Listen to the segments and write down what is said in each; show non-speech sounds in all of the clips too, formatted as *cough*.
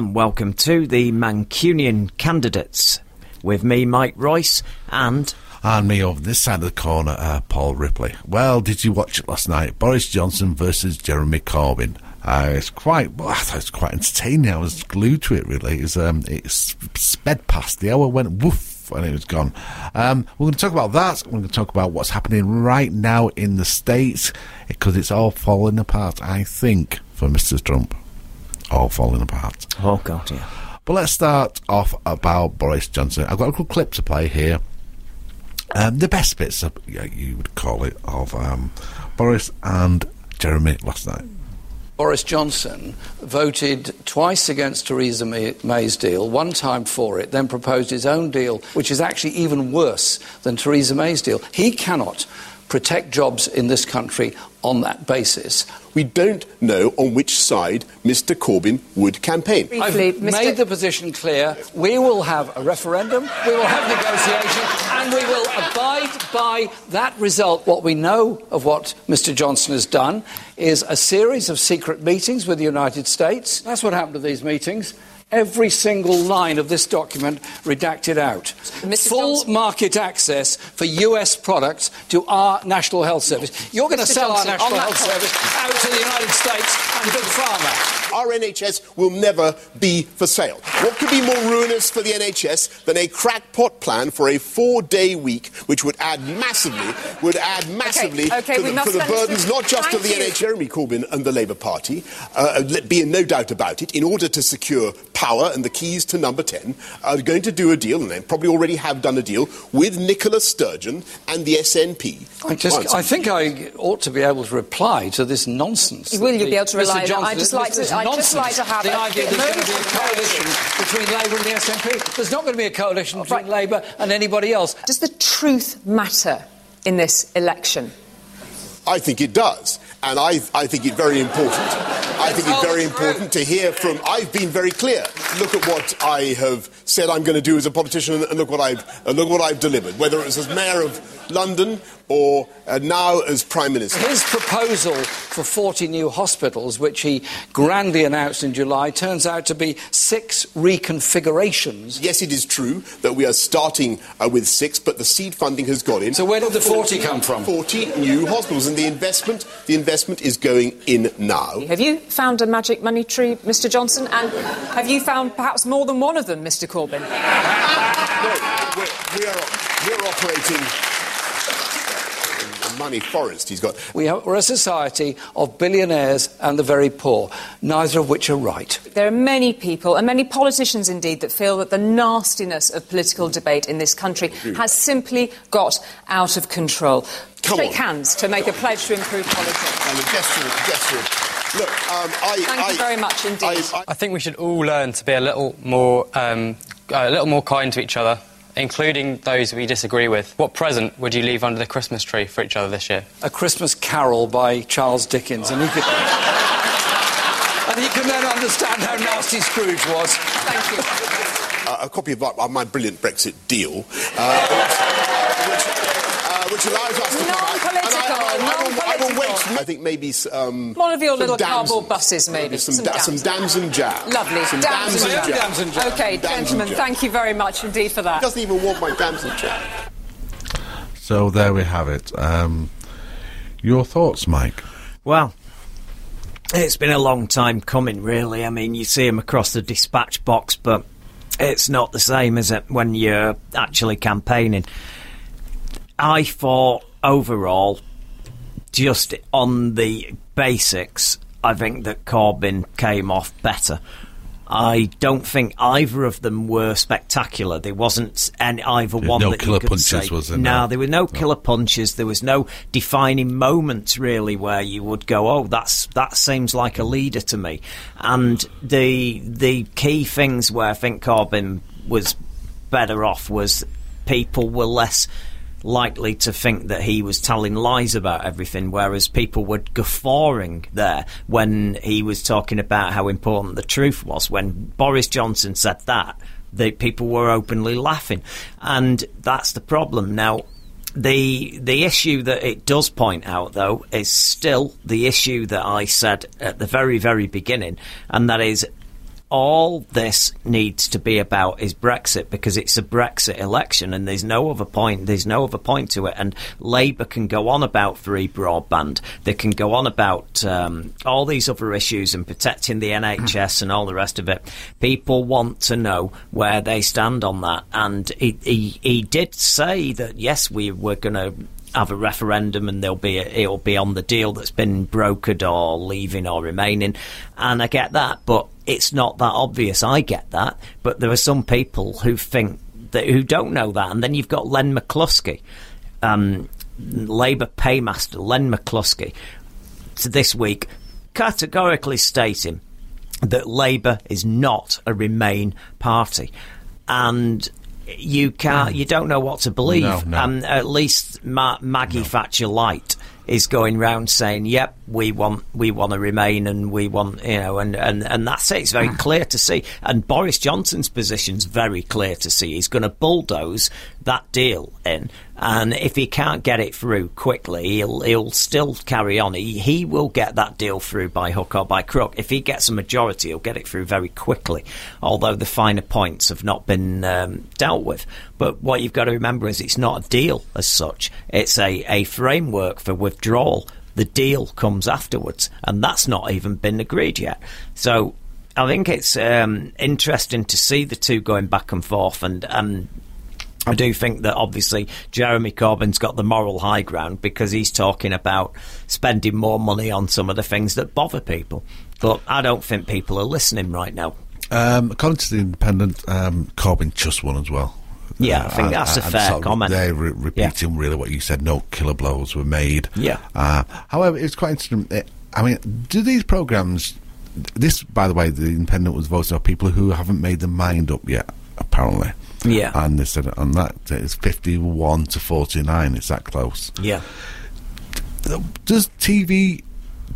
and welcome to the Mancunian candidates with me, Mike Royce, and and me over this side of the corner, uh, Paul Ripley. Well, did you watch it last night? Boris Johnson versus Jeremy Corbyn. Uh, it's quite, well, I thought it was quite entertaining. I was glued to it really. It, was, um, it sped past. The hour went woof and it was gone. Um, we're going to talk about that. We're going to talk about what's happening right now in the States because it's all falling apart, I think, for Mr. Trump. All falling apart. Oh, God, yeah. But let's start off about Boris Johnson. I've got a little clip to play here. Um, the best bits, of, yeah, you would call it, of um, Boris and Jeremy last night. Boris Johnson voted twice against Theresa May's deal, one time for it, then proposed his own deal, which is actually even worse than Theresa May's deal. He cannot protect jobs in this country on that basis. We don't know on which side Mr. Corbyn would campaign. I've made the position clear. We will have a referendum, we will have negotiation, and we will abide by that result. What we know of what Mr. Johnson has done is a series of secret meetings with the United States. That's what happened to these meetings every single line of this document redacted out. Mr. Full Johnson. market access for US products to our National Health Service. You're going to sell Johnson, our National Health Service out to the United States and Big Pharma. Our NHS will never be for sale. What could be more ruinous for the NHS than a crackpot plan for a four-day week, which would add massively, would add massively okay, okay, to, the, to the burdens not just of the NHS, Jeremy Corbyn and the Labour Party, uh, be in no doubt about it, in order to secure power and the keys to number 10, are going to do a deal, and they probably already have done a deal, with Nicola Sturgeon and the SNP. I, just, I think I ought to be able to reply to this nonsense. Will you be able to rely on I just like to, I'd just like to have the idea there's going to be a coalition between Labour and the SNP. There's not going to be a coalition between right. Labour and anybody else. Does the truth matter in this election? I think it does. And I, I think it very important. I think it's very important to hear from. I've been very clear. Look at what I have said I'm going to do as a politician, and look what I've look what I've delivered. Whether it was as mayor of London or uh, now as Prime Minister. His proposal for 40 new hospitals, which he grandly announced in July, turns out to be six reconfigurations. Yes, it is true that we are starting uh, with six, but the seed funding has got in. So where did the 40 come from? 40 new hospitals, and the investment, the investment is going in now. Have you found a magic money tree, Mr. Johnson? And have you found perhaps more than one of them, Mr. Corbyn? No, we're, we are, we're operating money forest he's got. We are, we're a society of billionaires and the very poor, neither of which are right. There are many people, and many politicians indeed, that feel that the nastiness of political debate in this country mm. has simply got out of control. Come Shake on. hands to make a pledge to improve politics. Look, um, I, Thank I, you very much indeed. I, I, think we should all learn to be a little more, um, a little more kind to each other including those we disagree with. What present would you leave under the Christmas tree for each other this year? A Christmas Carol by Charles Dickens, and he could. and he can then understand how nasty Scrooge was. Thank you. Uh, a copy of, of my brilliant Brexit deal, uh, uh, which, allows us to I think maybe um, one of your little cardboard buses, maybe some, some, da- some dams and jam. Lovely, some dams, dams, and, jam. and jam. Okay, dams gentlemen, thank you very much indeed for that. He doesn't even want my dams and jam. So there we have it. Um, your thoughts, Mike? Well, it's been a long time coming, really. I mean, you see him across the dispatch box, but it's not the same, is it, when you're actually campaigning? I thought overall just on the basics, I think that Corbyn came off better. I don't think either of them were spectacular. There wasn't any either There's one no that killer you could punches, say. was there? No, there were no, no, killer punches. There was no defining moments really where you would go, "Oh, that's that seems like a leader to me." And the the key things where I think Corbyn was better off was people were less likely to think that he was telling lies about everything, whereas people were guffawing there when he was talking about how important the truth was. When Boris Johnson said that, the people were openly laughing, and that's the problem now. The the issue that it does point out though is still the issue that I said at the very very beginning and that is all this needs to be about is Brexit because it's a Brexit election and there's no other point there's no other point to it. And Labour can go on about free broadband. They can go on about um, all these other issues and protecting the NHS and all the rest of it. People want to know where they stand on that. And he, he, he did say that yes we were going to have a referendum and there'll be a, it'll be on the deal that's been brokered or leaving or remaining. And I get that but it's not that obvious. I get that. But there are some people who think that who don't know that. And then you've got Len McCluskey um, Labour paymaster Len McCluskey to this week categorically stating that Labour is not a Remain party. And you can't, you don't know what to believe. No, no. And at least Ma- Maggie no. Thatcher Light is going round saying, "Yep, we want we want to remain, and we want you know," and and and that's it. It's very ah. clear to see. And Boris Johnson's position's very clear to see. He's going to bulldoze that deal in, and if he can't get it through quickly, he'll he'll still carry on. He he will get that deal through by hook or by crook. If he gets a majority, he'll get it through very quickly. Although the finer points have not been um, dealt with. But what you've got to remember is it's not a deal as such. It's a, a framework for withdrawal. The deal comes afterwards, and that's not even been agreed yet. So I think it's um, interesting to see the two going back and forth, and and I do think that obviously Jeremy Corbyn's got the moral high ground because he's talking about spending more money on some of the things that bother people. But I don't think people are listening right now. Um, according to the Independent, um, Corbyn just won as well. Yeah, I think uh, that's a fair comment. They're re- repeating yeah. really what you said. No killer blows were made. Yeah. Uh, however, it's quite interesting. Eh, I mean, do these programs? This, by the way, the Independent was voting on people who haven't made their mind up yet. Apparently. Yeah. And they said on that it's 51 to 49. It's that close. Yeah. Does TV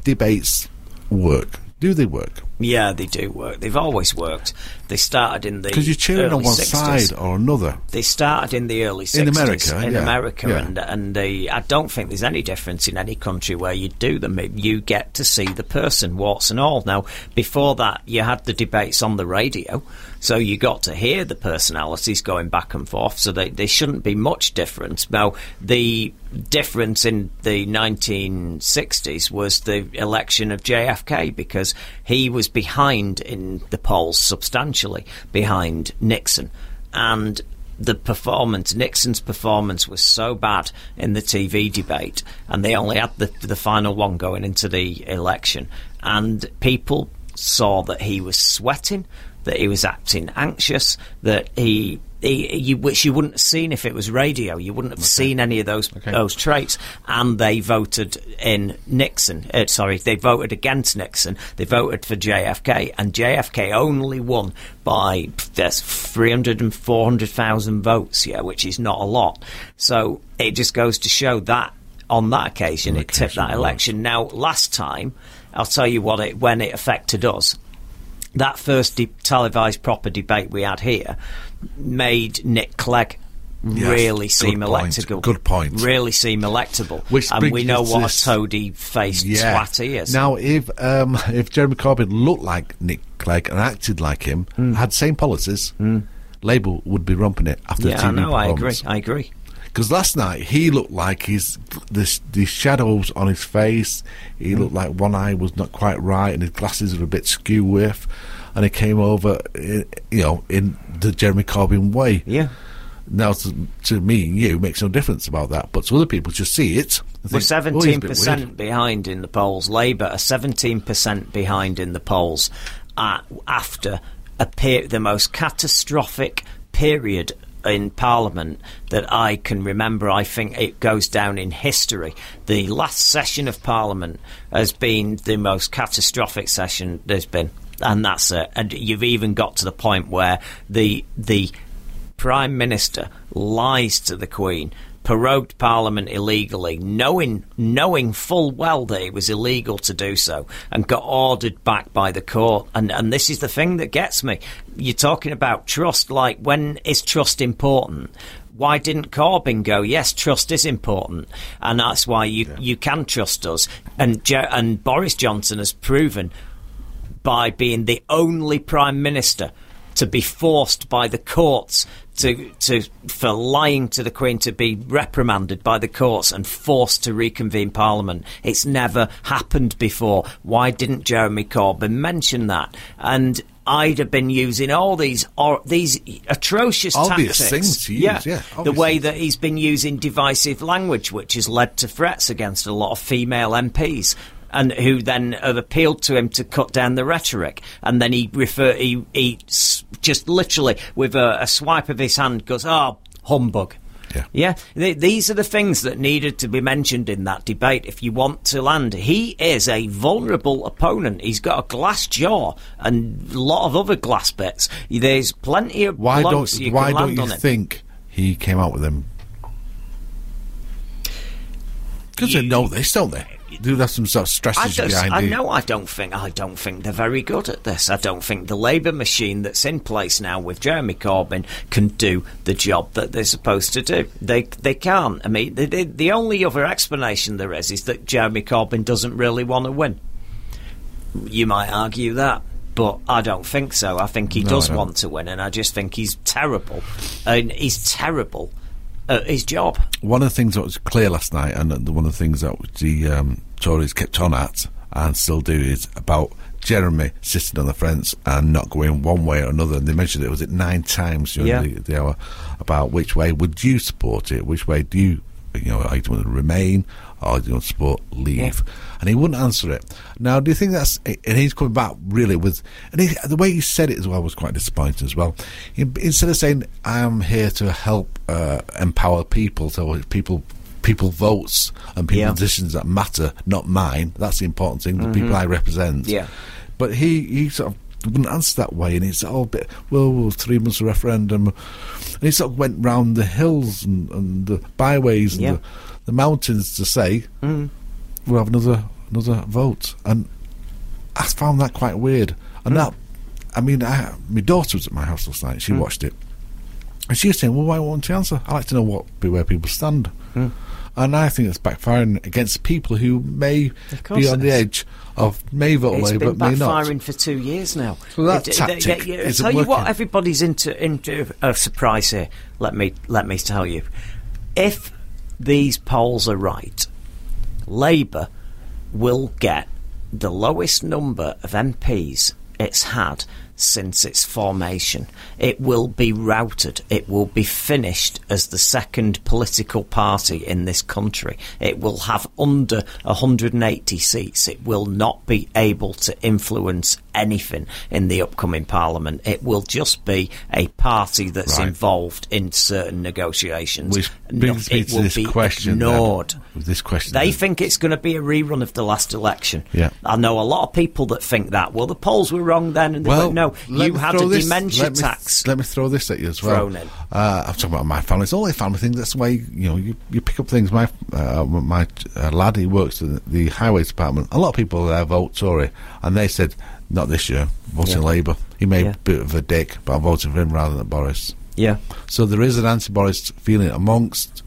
debates work? Do they work? Yeah, they do work. They've always worked. They started in the because you're cheering on one 60s. side or another. They started in the early 60s in America, in yeah. America, yeah. and and they, I don't think there's any difference in any country where you do them. You get to see the person, warts and all. Now, before that, you had the debates on the radio, so you got to hear the personalities going back and forth. So they, there shouldn't be much difference. Now, the difference in the 1960s was the election of JFK because he was behind in the polls substantially behind Nixon. And the performance, Nixon's performance was so bad in the TV debate, and they only had the, the final one going into the election. And people saw that he was sweating, that he was acting anxious, that he you, which you wouldn't have seen if it was radio. You wouldn't have okay. seen any of those okay. those traits. And they voted in Nixon. Uh, sorry, they voted against Nixon. They voted for JFK, and JFK only won by there's 300 and 400,000 votes. Yeah, which is not a lot. So it just goes to show that on that occasion, it tipped that election. Now, last time, I'll tell you what it when it affected us. That first de- televised proper debate we had here, made Nick Clegg yes, really seem electable. Good point. Really seem electable. Which and we know what this. a toady faced yeah. twat he is. Now, if um, *laughs* if Jeremy Corbyn looked like Nick Clegg and acted like him, mm. had same policies, mm. Labour would be romping it after yeah, the TV no, I agree. I agree. Because last night he looked like his the, the shadows on his face. He looked like one eye was not quite right, and his glasses were a bit skew with and he came over, you know, in the Jeremy Corbyn way. Yeah. Now, to, to me and you, makes no difference about that, but to other people, just see it. We're oh, seventeen percent behind in the polls. Labour are seventeen percent behind in the polls uh, after a per- the most catastrophic period in Parliament that I can remember. I think it goes down in history. The last session of Parliament has been the most catastrophic session there's been and that's it. And you've even got to the point where the the prime minister lies to the queen prorogued Parliament illegally, knowing knowing full well that it was illegal to do so, and got ordered back by the court. And and this is the thing that gets me. You're talking about trust. Like when is trust important? Why didn't Corbyn go? Yes, trust is important, and that's why you yeah. you can trust us. And and Boris Johnson has proven by being the only prime minister to be forced by the courts to to for lying to the Queen to be reprimanded by the courts and forced to reconvene Parliament. It's never happened before. Why didn't Jeremy Corbyn mention that? And I'd have been using all these or these atrocious obvious tactics. things to use, yeah, yeah the way that he's been using divisive language, which has led to threats against a lot of female MPs and who then have appealed to him to cut down the rhetoric. And then he refer he, he just literally with a, a swipe of his hand goes, "Oh, humbug." Yeah. yeah. these are the things that needed to be mentioned in that debate if you want to land. He is a vulnerable opponent. He's got a glass jaw and a lot of other glass bits. There's plenty of why don't you why don't you think he came out with them? Because they know this, don't they? Do have some sort of strategy I behind it I know. I don't think. I don't think they're very good at this. I don't think the Labour machine that's in place now with Jeremy Corbyn can do the job that they're supposed to do. They they can't. I mean, the, the, the only other explanation there is is that Jeremy Corbyn doesn't really want to win. You might argue that but I don't think so. I think he no, does want to win, and I just think he's terrible. And he's terrible uh, his job. One of the things that was clear last night, and one of the things that the um, Tories kept on at and still do, is about Jeremy sitting on the fence and not going one way or another. And they mentioned it was it nine times during yeah. the, the, hour about which way would you support it? Which way do you, you know, are you to remain or do you to support leave? Yeah. And he wouldn't answer it. Now, do you think that's? And he's coming back really with, and he, the way he said it as well was quite disappointing as well. He, instead of saying I'm here to help uh, empower people, so people people votes and people yeah. decisions that matter, not mine. That's the important thing. The mm-hmm. people I represent. Yeah. But he he sort of wouldn't answer that way, and it's all bit well, three months of referendum, and he sort of went round the hills and, and the byways and yeah. the, the, mountains to say mm. we'll have another another vote, and I found that quite weird. And mm. that, I mean, I, my daughter was at my house last night. She mm. watched it, and she was saying, "Well, why won't you answer? I like to know what where people stand." Mm. And I think it's backfiring against people who may be on the edge of may vote it's Labour, but may not. backfiring for two years now. So that it, tactic it, it, tell you what, everybody's into into a surprise here. Let me let me tell you, if these polls are right, Labour will get the lowest number of MPs it's had since its formation. It will be routed. It will be finished as the second political party in this country. It will have under 180 seats. It will not be able to influence anything in the upcoming parliament. It will just be a party that's right. involved in certain negotiations. Which brings no, me to this question. Ignored. This question. They then. think it's going to be a rerun of the last election. Yeah. I know a lot of people that think that. Well, the polls were wrong then, and they well, no, you had a this, dementia let tax. Me, let me throw this at you as well. Uh, I'm talking about my family. It's all a family thing. That's the way you know you, you pick up things. My uh, my uh, lad, he works in the highways department. A lot of people there vote Tory, and they said not this year, voting yeah. Labour. He may yeah. be a bit of a dick, but I'm voting for him rather than Boris. Yeah. So there is an anti-Boris feeling amongst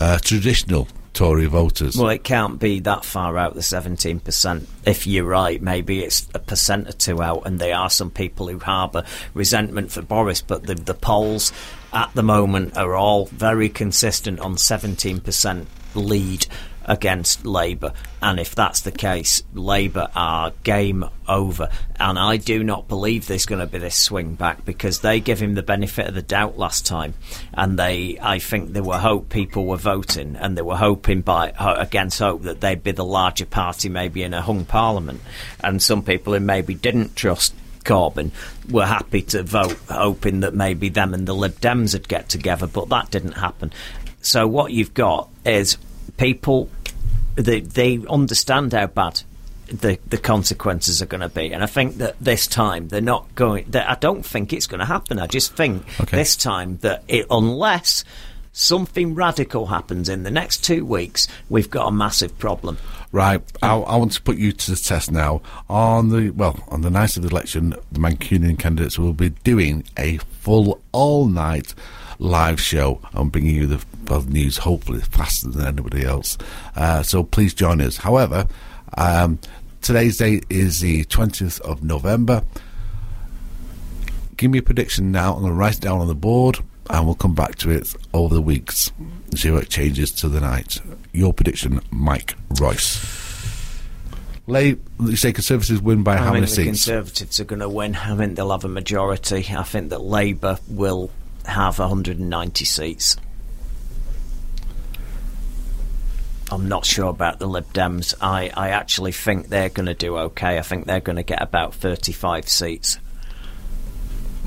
uh, traditional Tory voters. Well, it can't be that far out, the 17%. If you're right, maybe it's a percent or two out, and there are some people who harbour resentment for Boris, but the, the polls at the moment are all very consistent on 17% lead against Labour. And if that's the case, Labour are game over. And I do not believe there's going to be this swing back because they give him the benefit of the doubt last time. And they, I think there were hope people were voting and they were hoping by against hope that they'd be the larger party maybe in a hung parliament. And some people who maybe didn't trust Corbyn were happy to vote, hoping that maybe them and the Lib Dems would get together, but that didn't happen. So what you've got is people they they understand how bad the the consequences are going to be, and I think that this time they're not going. That I don't think it's going to happen. I just think okay. this time that it, unless something radical happens in the next two weeks, we've got a massive problem. Right. I, I, want to put you to the test now. On the well, on the night of the election, the Mancunian candidates will be doing a full all night live show. I'm bringing you the news hopefully faster than anybody else. Uh, so please join us. However, um, today's date is the 20th of November. Give me a prediction now. I'm going to write it down on the board and we'll come back to it over the weeks and see it changes to the night. Your prediction, Mike Royce. Lay, you say Conservatives win by I how many think seats? the Conservatives are going to win. I think they'll have a majority. I think that Labour will have 190 seats. I'm not sure about the Lib Dems. I, I actually think they're going to do okay. I think they're going to get about 35 seats.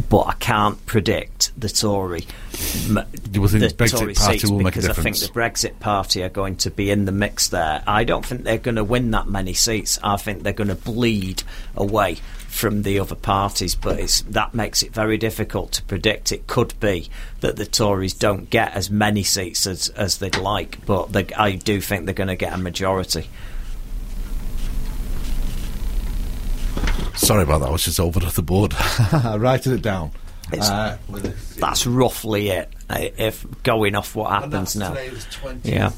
But I can't predict the Tory. Do you think the Brexit Tory Party seats will make a because I think the Brexit Party are going to be in the mix there. I don't think they're going to win that many seats. I think they're going to bleed away from the other parties, but it's, that makes it very difficult to predict. It could be that the Tories don't get as many seats as, as they'd like, but they, I do think they're going to get a majority. Sorry about that. I was just over at the board. I *laughs* Writing it down. Uh, That's roughly it. If going off what happens now, yeah,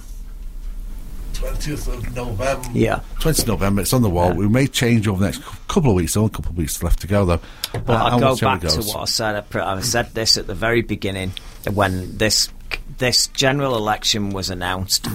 20th of November. yeah. 20th of November. It's on the wall. Yeah. We may change over the next couple of weeks. Only a couple of weeks left to go, though. But uh, But I'll go back to what I said. I, pr- I said this at the very beginning when this this general election was announced.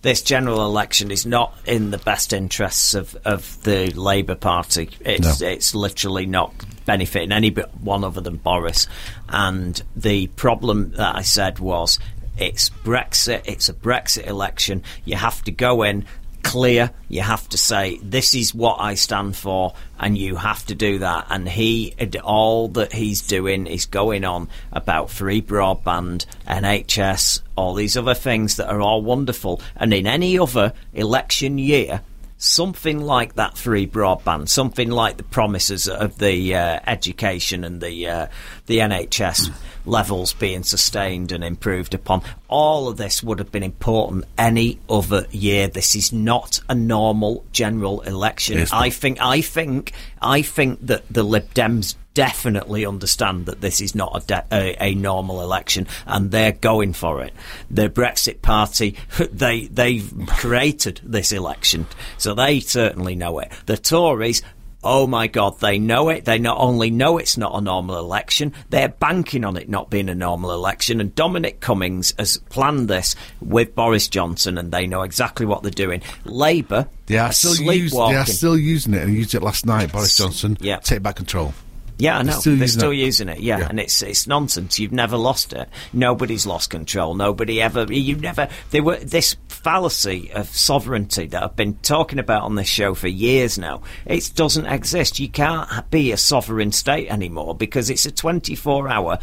This general election is not in the best interests of, of the Labour Party. It's No. it's literally not benefiting any but one other than Boris. And the problem that I said was it's Brexit. It's a Brexit election. You have to go in clear. You have to say, this is what I stand for, and you have to do that. And he, all that he's doing is going on about free broadband, NHS, all these other things that are all wonderful. And in any other election year, something like that free broadband, something like the promises of the uh, education and the uh, the NHS levels being sustained and improved upon. All of this would have been important any other year. This is not a normal general election. Not. I think. I think. I think that the Lib Dems definitely understand that this is not a, de- a, a normal election, and they're going for it. The Brexit Party, *laughs* they they've created this election, so they certainly know it. The Tories. Oh my God, they know it. They not only know it's not a normal election, they're banking on it not being a normal election. And Dominic Cummings has planned this with Boris Johnson, and they know exactly what they're doing. Labour, They are, still they are still using it and used it last night. Boris Johnson, Yeah. take back control. Yeah, I know. still They're using still it. using it. Yeah. Yeah. and it's it's nonsense. You've never lost it. Nobody's lost control. Nobody ever. You never. They were this fallacy of sovereignty that I've been talking about on this show for years now. It doesn't exist. You can't be a sovereign state anymore because it's a twenty-four hour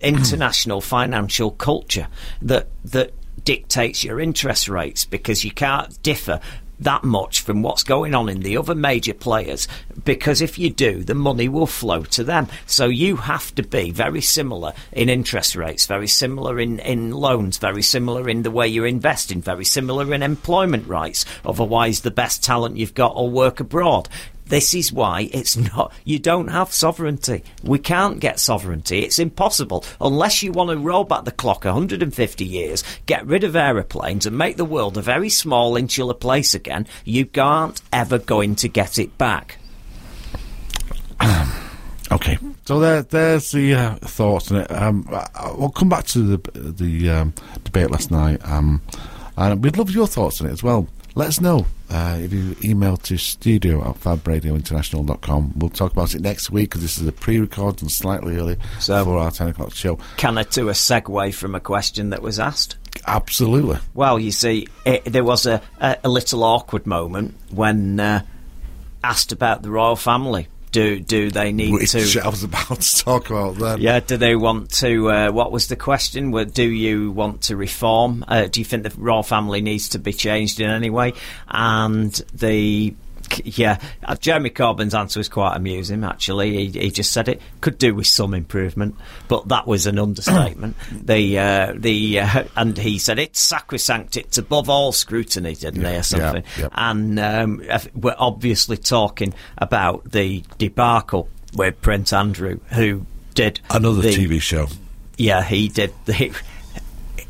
international *clears throat* financial culture that that dictates your interest rates because you can't differ that much from what's going on in the other major players because if you do the money will flow to them. So you have to be very similar in interest rates very similar in, in loans very similar in the way you're investing very similar in employment rights. Otherwise the best talent you've got will work abroad this is why it's not. You don't have sovereignty. We can't get sovereignty. It's impossible unless you want to roll back the clock 150 years, get rid of aeroplanes, and make the world a very small, insular place again. You aren't ever going to get it back. *clears throat* Okay, so there, there's the uh, thoughts it. Um, we'll come back to the the um, debate last night, um, and we'd love your thoughts on it as well. Let us know uh, if you email to studio at fabradiointernational.com. We'll talk about it next week because this is a pre-record and slightly early So- for our 10 o'clock show. Can I do a segue from a question that was asked? Absolutely. Well, you see, it, there was a, a, a little awkward moment when uh, asked about the royal family. Do do they need Which to? *laughs* I was about to talk about that. Yeah, do they want to? Uh, what was the question? Well, Do you want to reform? Uh, do you think the royal family needs to be changed in any way? And the yeah, uh, Jeremy Corbyn's answer was quite amusing. Actually, he, he just said it could do with some improvement, but that was an understatement. *coughs* the uh, the uh, and he said it's sacrosanct, it's above all scrutiny, didn't Yeah, he, or something? yeah, yeah. And um, we're obviously talking about the debacle with Prince Andrew, who did Another the- TV show. Yeah, he did. The,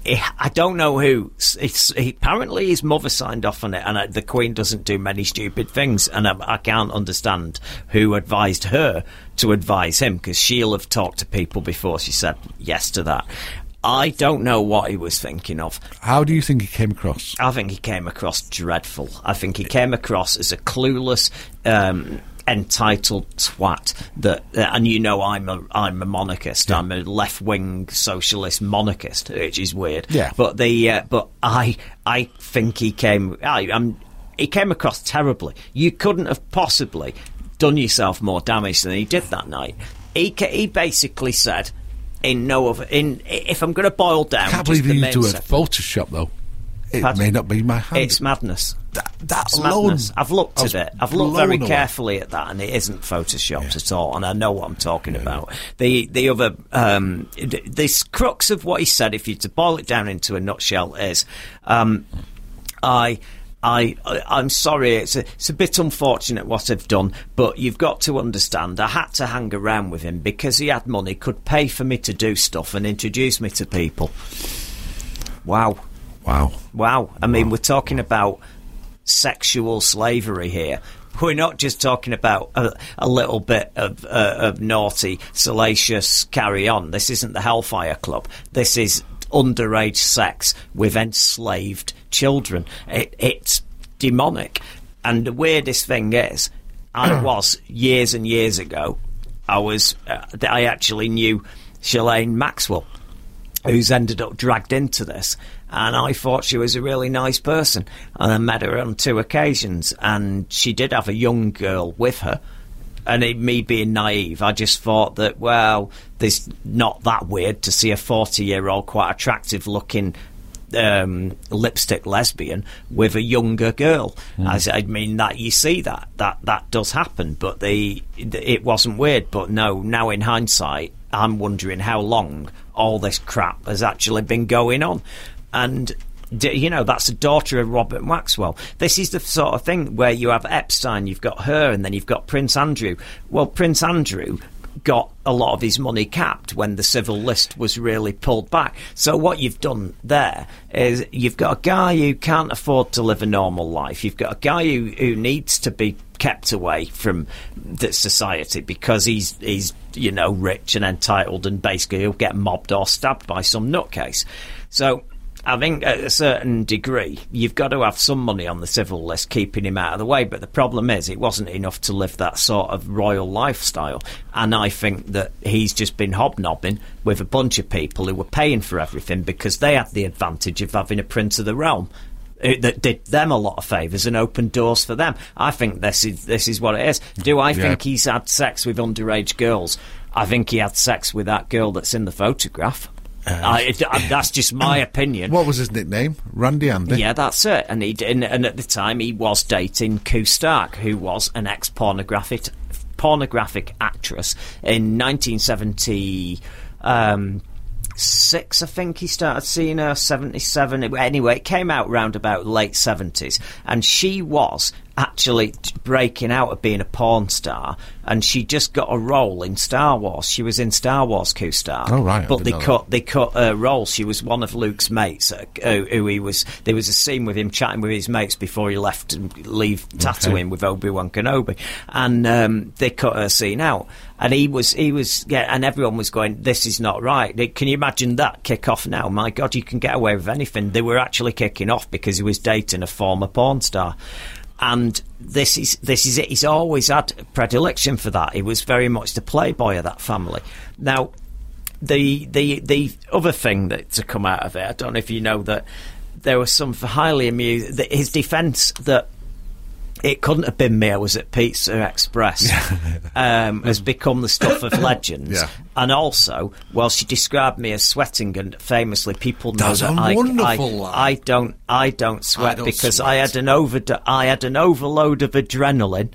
I don't know who. It's, apparently his mother signed off on it, and uh, the Queen doesn't do many stupid things, and I, I can't understand who advised her to advise him because she'll have talked to people before she said yes to that. I don't know what he was thinking of. How do you think he came across? I think he came across dreadful. I think he came across as a clueless. Um, entitled twat that uh, and you know I'm a I'm a monarchist yeah. I'm a left wing socialist monarchist which is weird yeah but the uh, but I I think he came I, I'm he came across terribly you couldn't have possibly done yourself more damage than he did that night he he basically said in no other in if I'm going to boil down I can't believe you do a Photoshop though it Pardon? may not be my hand. It's madness. That, that alone, madness. I've looked at it. I've looked very away. carefully at that, and it isn't photoshopped yeah. at all. And I know what I'm talking yeah. about. The the other um, this crux of what he said, if you to boil it down into a nutshell, is um, I. I, I'm sorry, it's a, it's a bit unfortunate what I've done, but you've got to understand, I had to hang around with him because he had money, could pay for me to do stuff and introduce me to people. Wow. Wow. Wow. I mean, we're talking about sexual slavery here. We're not just talking about a, a little bit of, uh, of naughty, salacious carry on. This isn't the Hellfire Club. This is underage sex with enslaved children. It, it's demonic. And the weirdest thing is, I *clears throat* was years and years ago. I was. Uh, I actually knew Ghislaine Maxwell, who's ended up dragged into this and I thought she was a really nice person. And I met her on two occasions, and she did have a young girl with her. And it, me being naive, I just thought that, well, there's not that weird to see a 40 year old, quite attractive looking um, lipstick lesbian with a younger girl. Mm. As I mean that you see that that that does happen, but the it wasn't weird. But no, now in hindsight, I'm wondering how long all this crap has actually been going on and you know that's the daughter of Robert Maxwell. This is the sort of thing where you have Epstein, you've got her, and then you've got Prince Andrew. Well, Prince Andrew got a lot of his money capped when the civil list was really pulled back. So what you've done there is you've got a guy who can't afford to live a normal life. You've got a guy who, who needs to be kept away from the society because he's he's you know rich and entitled and basically he'll get mobbed or stabbed by some nutcase. So I think at a certain degree, you've got to have some money on the civil list, keeping him out of the way. But the problem is, it wasn't enough to live that sort of royal lifestyle. And I think that he's just been hobnobbing with a bunch of people who were paying for everything because they had the advantage of having a prince of the realm uh, that did them a lot of favours and opened doors for them. I think this is this is what it is. Do I yeah. think he's had sex with underage girls? I think he had sex with that girl that's in the photograph. Uh, it, uh, that's just my opinion. What was his nickname? Randy Andy. Yeah, that's it. And he and, and at the time he was dating Koo Stark, who was an ex pornographic pornographic actress in 1970. Um, six, I think he started seeing her, 77. Anyway, it came out round about late 70s. And she was actually breaking out of being a porn star, and she just got a role in Star Wars. She was in Star Wars co Star. Oh right, but they cut that. they cut her role. She was one of Luke's mates. Uh, who he was. There was a scene with him chatting with his mates before he left and leave Tatooine okay. with Obi Wan Kenobi, and um, they cut her scene out. And he was he was yeah, and everyone was going, "This is not right." Can you imagine that kick off now? My God, you can get away with anything. They were actually kicking off because he was dating a former porn star and this is this is it. He's always had predilection for that. He was very much the playboy of that family. Now, the the the other thing that to come out of it, I don't know if you know that there was some highly amused. His defence that it couldn't have been me. I was at Pizza Express. um, has become the stuff of *laughs* legends. Yeah. And also, well, she described me as sweating, and famously people know That's that I, I, I, don't I don't sweat I don't because sweat. I had an over I had an overload of adrenaline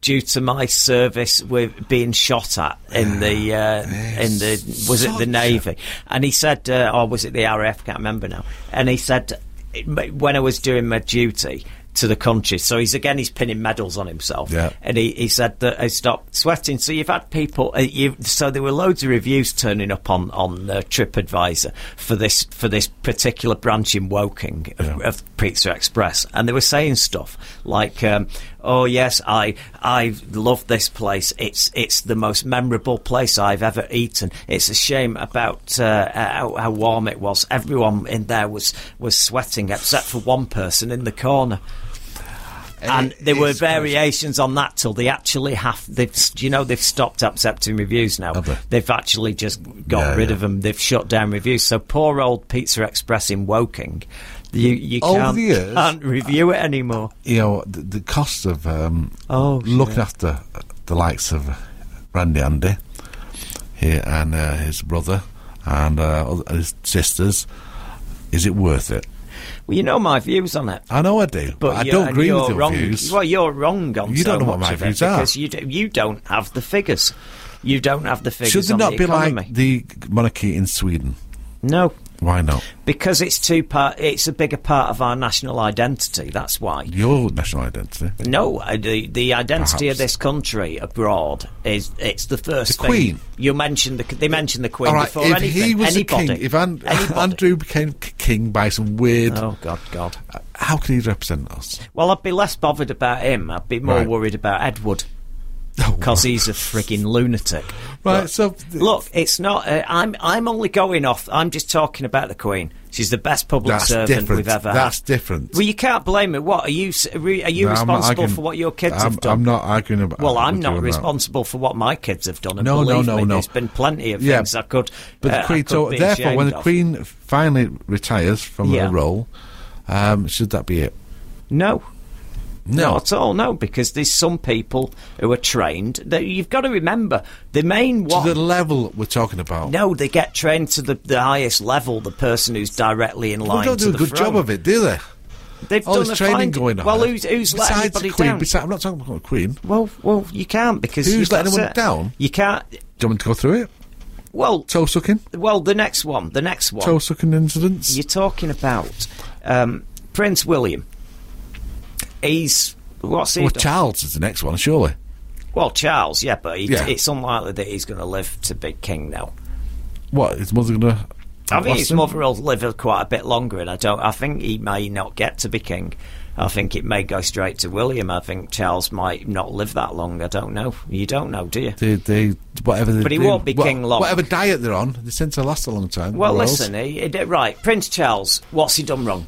due to my service with being shot at in the uh, in the was it the navy and he said uh, or was it the RAF can't remember now and he said when I was doing my duty to the country. So he's again he's pinning medals on himself. Yeah. And he, he said that he stopped sweating. So you've had people. Uh, you, so there were loads of reviews turning up on on uh, TripAdvisor for this for this particular branch in Woking of, Yeah. of Pizza Express, and they were saying stuff like. Um, Oh yes, I I love this place. It's it's the most memorable place I've ever eaten. It's a shame about uh, how, how warm it was. Everyone in there was was sweating except for one person in the corner. And there were it's crazy. variations on that till they actually have. They've, you know, they've stopped accepting reviews now. They? They've actually just got Yeah, rid yeah. of them. They've shut down reviews. So poor old Pizza Express in Woking, you you Over can't, years- *laughs* can't review it anymore. you know the, the cost of um, Oh, looking shit. after the likes of Randy Andy here and uh, his brother and uh, his sisters. Is it worth it? Well, you know my views on it. I know I do, but, I don't agree with your wrong. views. Well, you're wrong on You so don't know what my views are. because you do, you don't have the figures. You don't have the figures Should they on not the be economy. like the monarchy in Sweden? no, Why not? because it's too part. It's a bigger part of our national identity. That's why. Your national identity. No, uh, the the identity Perhaps. of this country abroad is it's the first The. Queen. You mentioned the they mentioned the Queen right, before if anything. he was Anybody. king, if An- *laughs* Andrew became king by some weird, Oh God, God. how can he represent us? Well, I'd be less bothered about him. I'd be more Right. worried about Edward Oh, *laughs* because he's a frigging lunatic. right. But- So Look, it's not. Uh, I'm. I'm only going off. I'm just talking about the Queen. She's the best public servant different. we've ever That's had. different. Well, you can't blame me. What are you? Are you No, responsible for what your kids I'm, have done? I'm not arguing about. Well, I'm not on that. responsible for what my kids have done. And No, no, no, me, no. There's been plenty of Yeah, things I could. But uh, the Queen, so therefore, when the of. Queen finally retires from Yeah. her role, um, should that be it? no. No. Not at all, no, because there's some people who are trained. That you've got to remember the main To one. the level we're talking about. no, they get trained to the, the highest level. The person who's directly in line. They don't to do a good throne. job of it, do they? They've All done this training going on. Well, who's, who's let besides anybody the Queen? down? Besides, I'm not talking about the Queen. Well, well, you can't because Who's letting anyone it. down? You can't. Do you want me to go through it? Well, Toe sucking, well, the next one, the next one. toe sucking incidents. You're talking about um, Prince William. He's what's he? well, done? Charles is the next one, surely. well, Charles, yeah, but he, Yeah. it's unlikely that he's going to live to be king now. What his mother gonna? I think his him? mother will live quite a bit longer, and I don't. I think he may not get to be king. I think it may go straight to William. I think Charles might not live that long. I don't know. You don't know, do you? They, they, whatever. They, But he won't be king long. Whatever diet they're on, they tend to last a long time. Well, listen, he, he did- right, Prince Charles. What's he done wrong?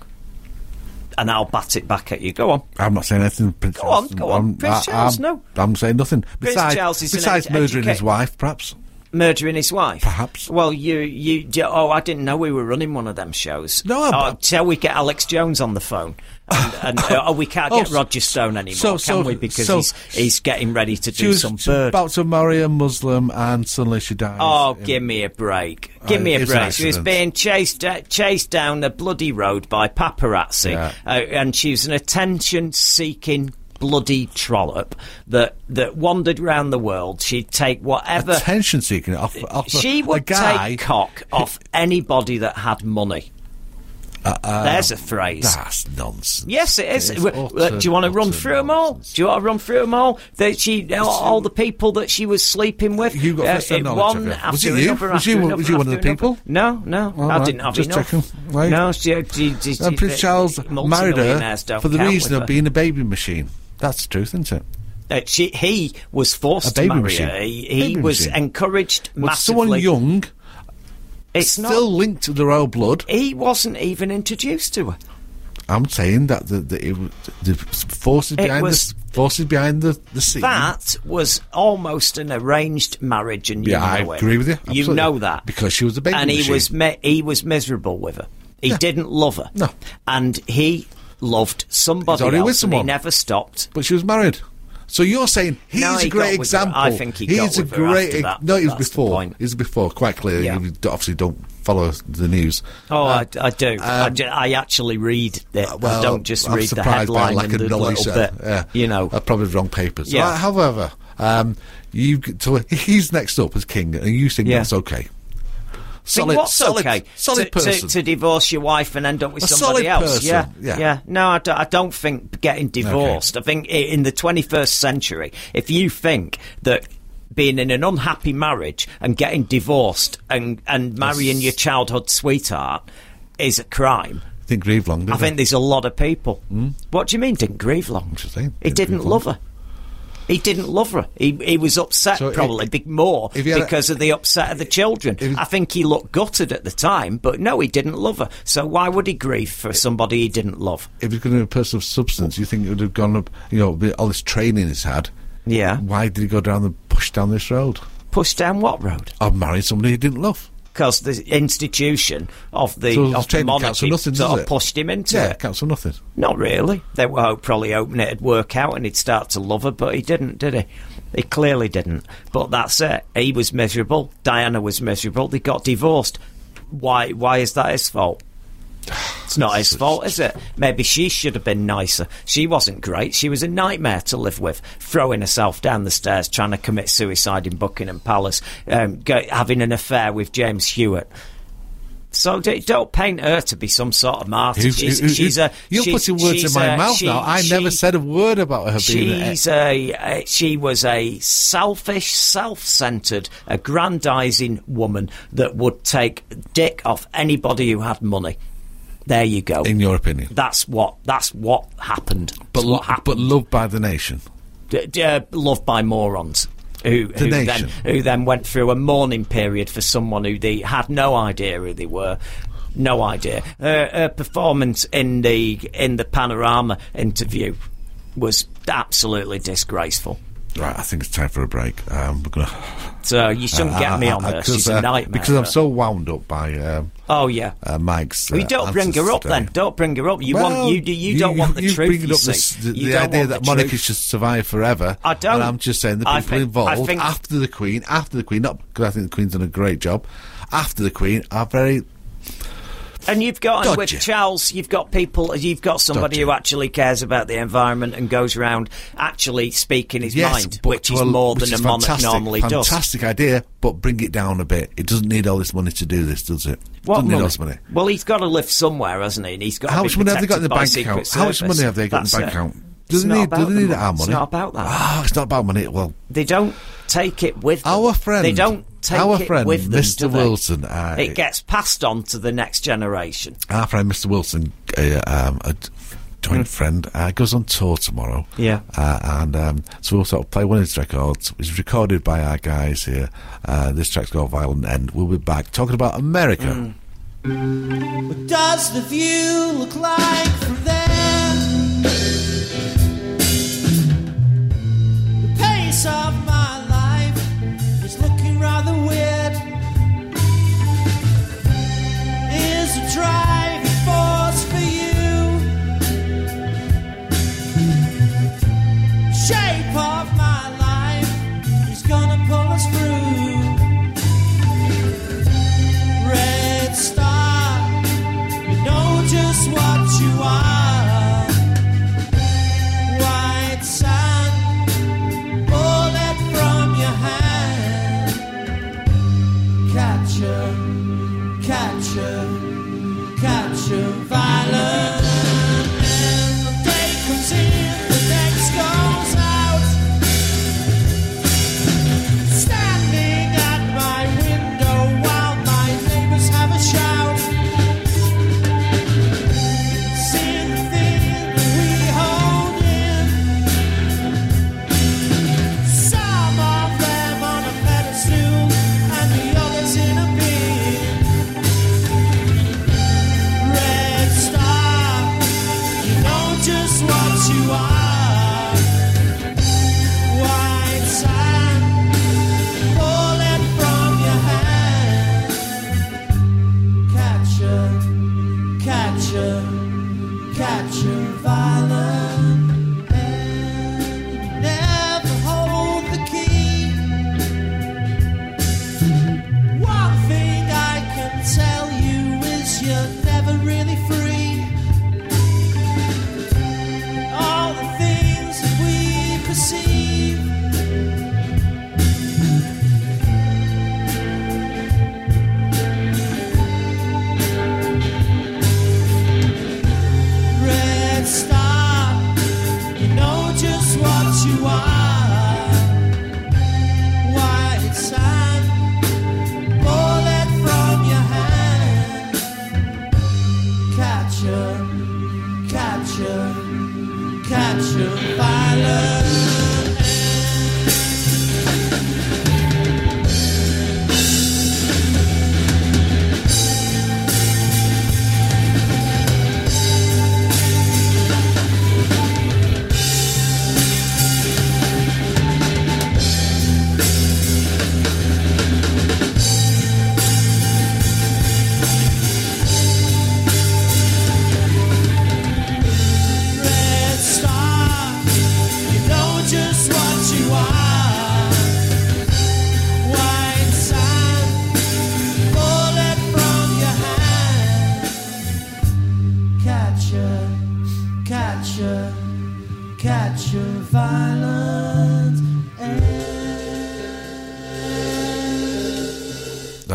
And I'll bat it back at you. Go on. I'm not saying anything. Prince Go on, go on. I'm, Prince Charles, I'm, no. I'm saying nothing. Prince Besides, Charles is besides murdering his wife, perhaps. Murdering his wife? Perhaps. Well, you, you, you- oh, I didn't know we were running one of them shows. No, oh, we get Alex Jones on the phone? And, and *laughs* uh, oh, we can't get Oh, Roger Stone anymore, so- can so- we? Because so- he's he's getting ready to do some bird. about to marry a Muslim, and suddenly she dies. Oh, in- give me a break! Give Uh, me a break! She was being chased uh, chased down a bloody road by paparazzi, Yeah. uh, and she was an attention-seeking bloody trollop that that wandered round the world. She'd take whatever attention seeking off, off she a would guy. take cock off anybody that had money. There's a phrase. That's nonsense. Yes, it is. It's Uh, utter- do you want to run through them all? Do you want to run through them all? That she, all, all the people that she was sleeping with. You got uh, first-hand knowledge one of Was it you? another Was you- after was you one of the another. people? No, no, All I right, didn't have just enough. checking. Right. No, she, she, she, And Prince Charles married her for the reason of her. being a baby machine. That's the truth, isn't it? Uh, she, he was forced to marry machine. her. He, he was machine. encouraged With massively. someone young, it's still not. linked to the royal blood. He wasn't even introduced to her. I'm saying that the the, it, the forces It behind was- the forces behind the the scene. That was almost an arranged marriage, and Yeah, I it. agree with you. You know that Because she was a baby and he machine. was mi- he was miserable with her. He Yeah. didn't love her. No. and he loved somebody else, with and he someone. never stopped. but she was married. So you're saying he's No, a great with her. example. I think he he's got a great. after that. No, he was before. He was before, quite clearly. Yeah. You obviously don't follow the news. Oh, Uh, I, I do. I, um, ju- I actually read it. I well, don't just I'm read the surprised by headline lack and knowledge little bit. Yeah. You know. Uh, probably wrong papers. Yeah. However, um, you so he's next up as king, and you think Yeah. that's okay. Solid, what's solid, okay? solid to, person. To, to, divorce your wife and end up with A somebody else. Yeah, yeah. yeah. No, I don't, I don't think getting divorced. I think in the 21st century, if you think that being in an unhappy marriage and getting divorced and, and marrying your childhood sweetheart is a crime. Didn't grieve long, did I he? think there's a lot of people. Hmm? What do you mean didn't grieve long? Saying, He didn't didn't love long. her. He didn't love her. He he was upset So probably big more had a- because of the upset of the children. I think he looked gutted at the time, but no, he didn't love her. So why would he grieve for somebody he didn't love? If he's going to be a person of substance, you think it would have gone up, you know, all this training he's had. Yeah. Why did he go down the push down this road? Push down what road? I've married somebody he didn't love. Because the institution of the So of the monarchy nothing, sort of pushed him into Yeah, it. it counts for nothing. Not really. They were hope- probably hoping it'd work out and he'd start to love her, but he didn't, did he? He clearly didn't. But that's it. He was miserable. Diana was miserable. They got divorced. Why? Why is that his fault? It's not his fault, is it? Maybe she should have been nicer. She wasn't great. She was a nightmare to live with, throwing herself down the stairs, trying to commit suicide in Buckingham Palace, um, go, having an affair with James Hewitt. So don't paint her to be some sort of martyr. Who- she's, who- who- she's a. You're she's- putting words in my a- mouth she- now. I she- never said a word about her being. A, a she was a selfish, self-centered, aggrandizing woman that would take dick off anybody who had money. There you go. in your opinion, that's what that's what happened. but That's what happened. but loved by the nation. D- d- uh, loved by morons. Who, The who then who then went through a mourning period for someone who they had no idea who they were, no idea. Her, her performance in the in the panorama interview was absolutely disgraceful. Right, I think it's time for a break. Um, we're gonna. *laughs* So you shouldn't get me on because, She's a nightmare. Because I'm so wound up by um, Oh yeah. uh, Mike's. We uh, don't bring her up today. then. Don't bring her up. You Well, want you do you, don't want the you truth. bringing you up see. this- the, You the idea that the monarchy truth. should survive forever. I don't. And I'm just saying the people think- involved after the Queen, after the Queen, not because I think the Queen's done a great job. After the Queen, are very And you've got and with Charles, you've got people, you've got somebody Dodgy. who actually cares about the environment and goes around actually speaking his yes, mind, which is a- more which than a is monarch fantastic, normally does. Fantastic idea, but bring it down a bit. It doesn't need all this money to do this, does it? What doesn't need all money? this money. Well, he's got to live somewhere, hasn't he? And he's got How much money have they got in the bank account? How much money have they got in the bank it. account? Do It's they not need? about Do they the need money. our It's money? not about that. Ah, it's not about money. Well, They don't take it with them. Our friend- They don't take our friend, with them, Mr. Wilson, uh, it gets passed on to the next generation. our friend Mr. Wilson, uh, um, a joint friend, uh, goes on tour tomorrow. Yeah. Uh, and um, so we'll sort of play one of his records. It's recorded by our guys here. Uh, this track's called Violent End. We'll be back talking about America. What does the view look like from there? The pace of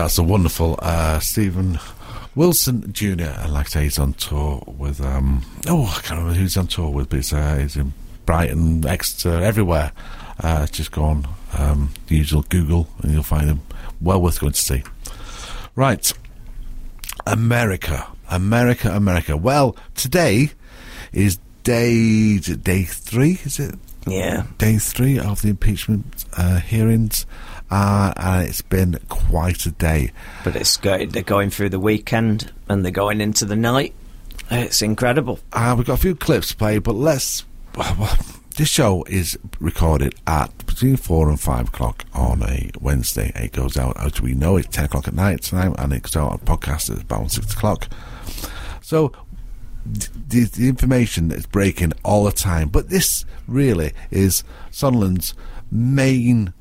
That's a wonderful uh, Stephen Wilson Jr. I like to say, he's on tour with. Um, oh, I can't remember who's on tour with, but he's, uh, he's in Brighton, Exeter, everywhere. Uh, just go on um, the usual Google and you'll find him. Well worth going to see. Right. America. America, America. Well, today is day day three, is it? Yeah. Day three of the impeachment uh, hearings. Uh, and it's been quite a day. But it's go- they're going through the weekend and they're going into the night. It's incredible. Uh, we've got a few clips to play, but let's. Well, this show is recorded at between four and five o'clock on a Wednesday. It goes out, as we know, it's ten o'clock at night tonight, and it goes out on podcast at about six o'clock. So the, the information is breaking all the time, but this really is Sondland's main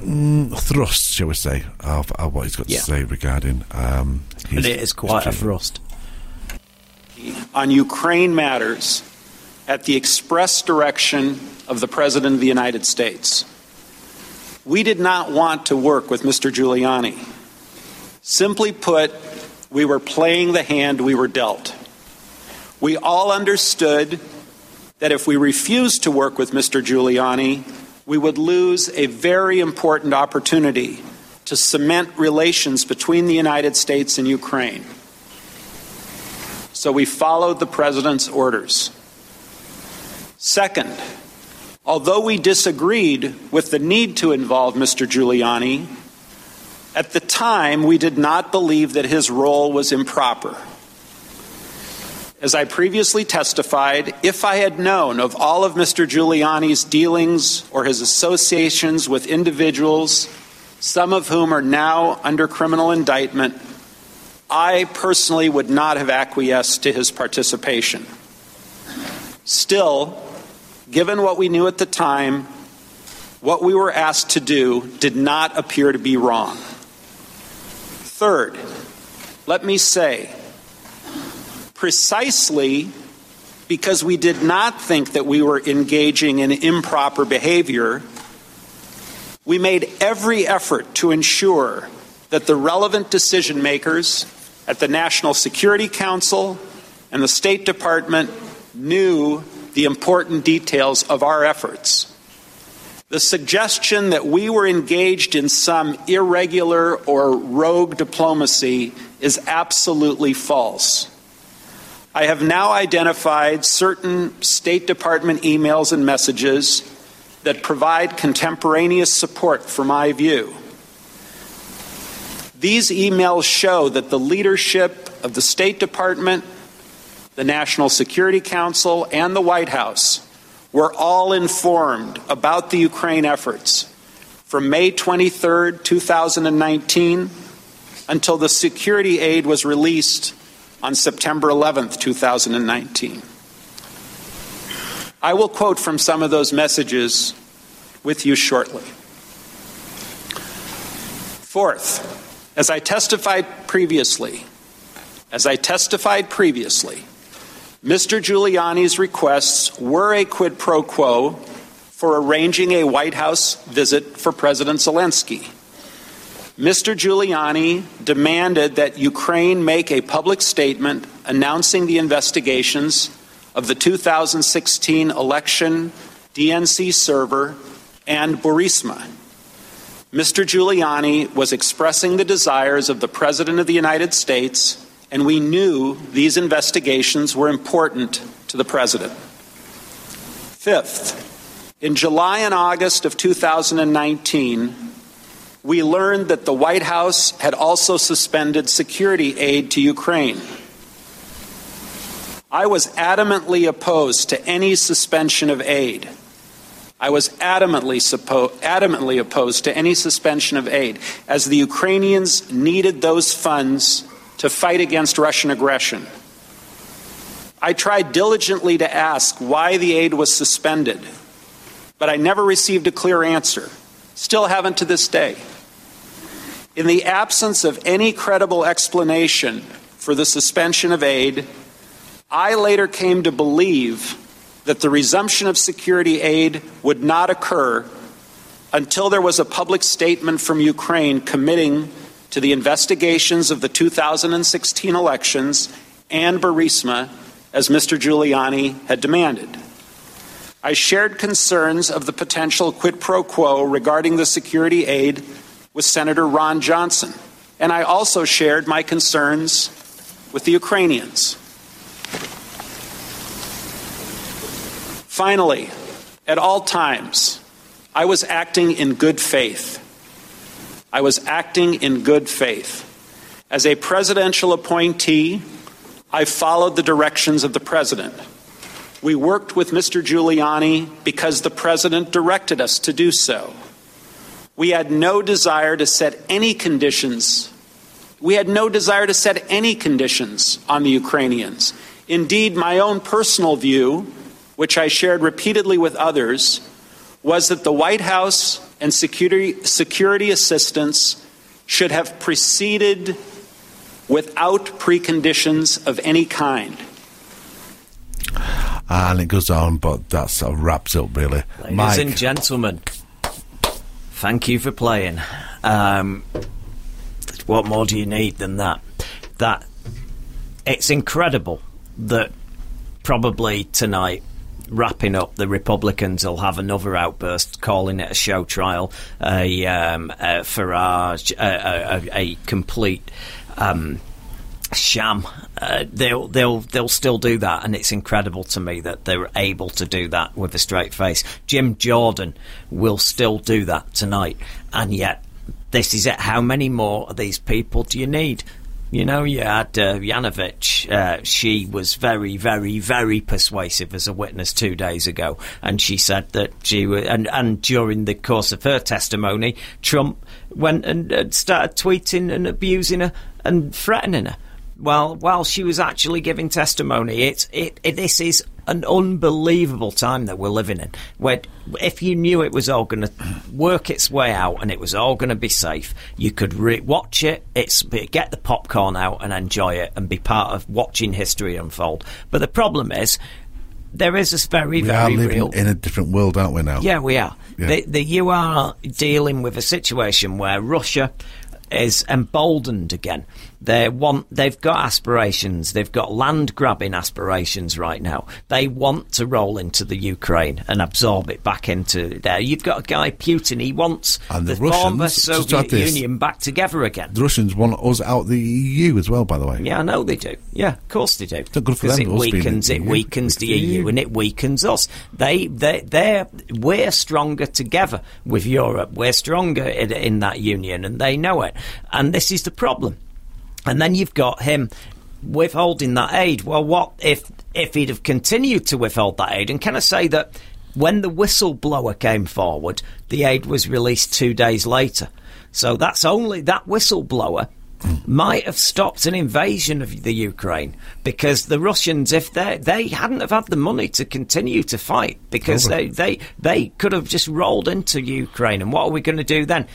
mm, thrust, shall we say, of, of what he's got Yeah. to say regarding. Um, And his- it is quite a thrust. on Ukraine matters at the express direction of the President of the United States. We did not want to work with Mr. Giuliani. Simply put, we were playing the hand we were dealt. We all understood that if we refused to work with Mr. Giuliani, we would lose a very important opportunity to cement relations between the United States and Ukraine. So we followed the president's orders. Second, although we disagreed with the need to involve Mr. Giuliani, at the time we did not believe that his role was improper. As I previously testified, if I had known of all of Mr. Giuliani's dealings or his associations with individuals, some of whom are now under criminal indictment, I personally would not have acquiesced to his participation. Still, given what we knew at the time, what we were asked to do did not appear to be wrong. Third, let me say, precisely because we did not think that we were engaging in improper behavior, we made every effort to ensure that the relevant decision makers at the National Security Council and the State Department knew the important details of our efforts. The suggestion that we were engaged in some irregular or rogue diplomacy is absolutely false. I have now identified certain State Department emails and messages that provide contemporaneous support for my view. These emails show that the leadership of the State Department, the National Security Council, and the White House were all informed about the Ukraine efforts from May 23, 2019, until the security aid was released on September 11, 2019. I will quote from some of those messages with you shortly. Fourth, as I testified previously, as I testified previously, Mr. Giuliani's requests were a quid pro quo for arranging a White House visit for President Zelensky. Mr. Giuliani demanded that Ukraine make a public statement announcing the investigations of the 2016 election, DNC server, and Burisma. Mr. Giuliani was expressing the desires of the President of the United States and we knew these investigations were important to the president. Fifth, in July and August of 2019, we learned that the White House had also suspended security aid to Ukraine. I was adamantly opposed to any suspension of aid. I was adamantly, suppo- adamantly opposed to any suspension of aid, as the Ukrainians needed those funds to fight against Russian aggression. I tried diligently to ask why the aid was suspended, but I never received a clear answer. Still haven't to this day. In the absence of any credible explanation for the suspension of aid, I later came to believe that the resumption of security aid would not occur until there was a public statement from Ukraine committing to the investigations of the 2016 elections and Burisma, as Mr. Giuliani had demanded. I shared concerns of the potential quid pro quo regarding the security aid with Senator Ron Johnson, and I also shared my concerns with the Ukrainians. Finally, at all times, I was acting in good faith. I was acting in good faith. As a presidential appointee, I followed the directions of the president. We worked with Mr. Giuliani because the president directed us to do so. We had no desire to set any conditions. We had no desire to set any conditions on the Ukrainians. Indeed, my own personal view, which I shared repeatedly with others, was that the White House and security, security assistance should have proceeded without preconditions of any kind. And it goes on, but that sort of wraps up, really. Ladies Mike. and gentlemen, thank you for playing. Um, what more do you need than that? That it's incredible that probably tonight, wrapping up, the Republicans will have another outburst, calling it a show trial, a, um, a Farage, a, a, a complete. Um, sham. Uh, they'll they'll they'll still do that, and it's incredible to me that they're able to do that with a straight face. Jim Jordan will still do that tonight, and yet this is it. How many more of these people do you need? You know, you had uh, Yanovich. Uh, she was very, very, very persuasive as a witness two days ago, and she said that she was. And, and during the course of her testimony, Trump went and uh, started tweeting and abusing her and threatening her. Well, while she was actually giving testimony, it's it, it this is an unbelievable time that we're living in. Where if you knew it was all going to work its way out and it was all going to be safe, you could re- watch it. It's get the popcorn out and enjoy it and be part of watching history unfold. But the problem is. There is this very, we very are living real. in a different world, aren't we now? Yeah, we are. Yeah. The, the, you are dealing with a situation where Russia is emboldened again. They want, they've got aspirations. They've got land grabbing aspirations right now. They want to roll into the Ukraine and absorb it back into there. You've got a guy Putin. He wants And the the former Russians- just Soviet. Union back together again. The Russians want us out of the EU as well, by the way. Yeah, I know they do. Yeah, of course they do. It's not good for them, it us being in weakens the it EU. weakens the EU EU. and it weakens us. They they they're we're stronger together with Europe. We're stronger in, in that union, and they know it. And this is the problem. And then you've got him withholding that aid. Well, what if if he'd have continued to withhold that aid? And can I say that when the whistleblower came forward, the aid was released two days later. So that's only that whistleblower might have stopped an invasion of the Ukraine because the Russians, if they they hadn't have had the money to continue to fight, because they, they they could have just rolled into Ukraine. And what are we going to do then?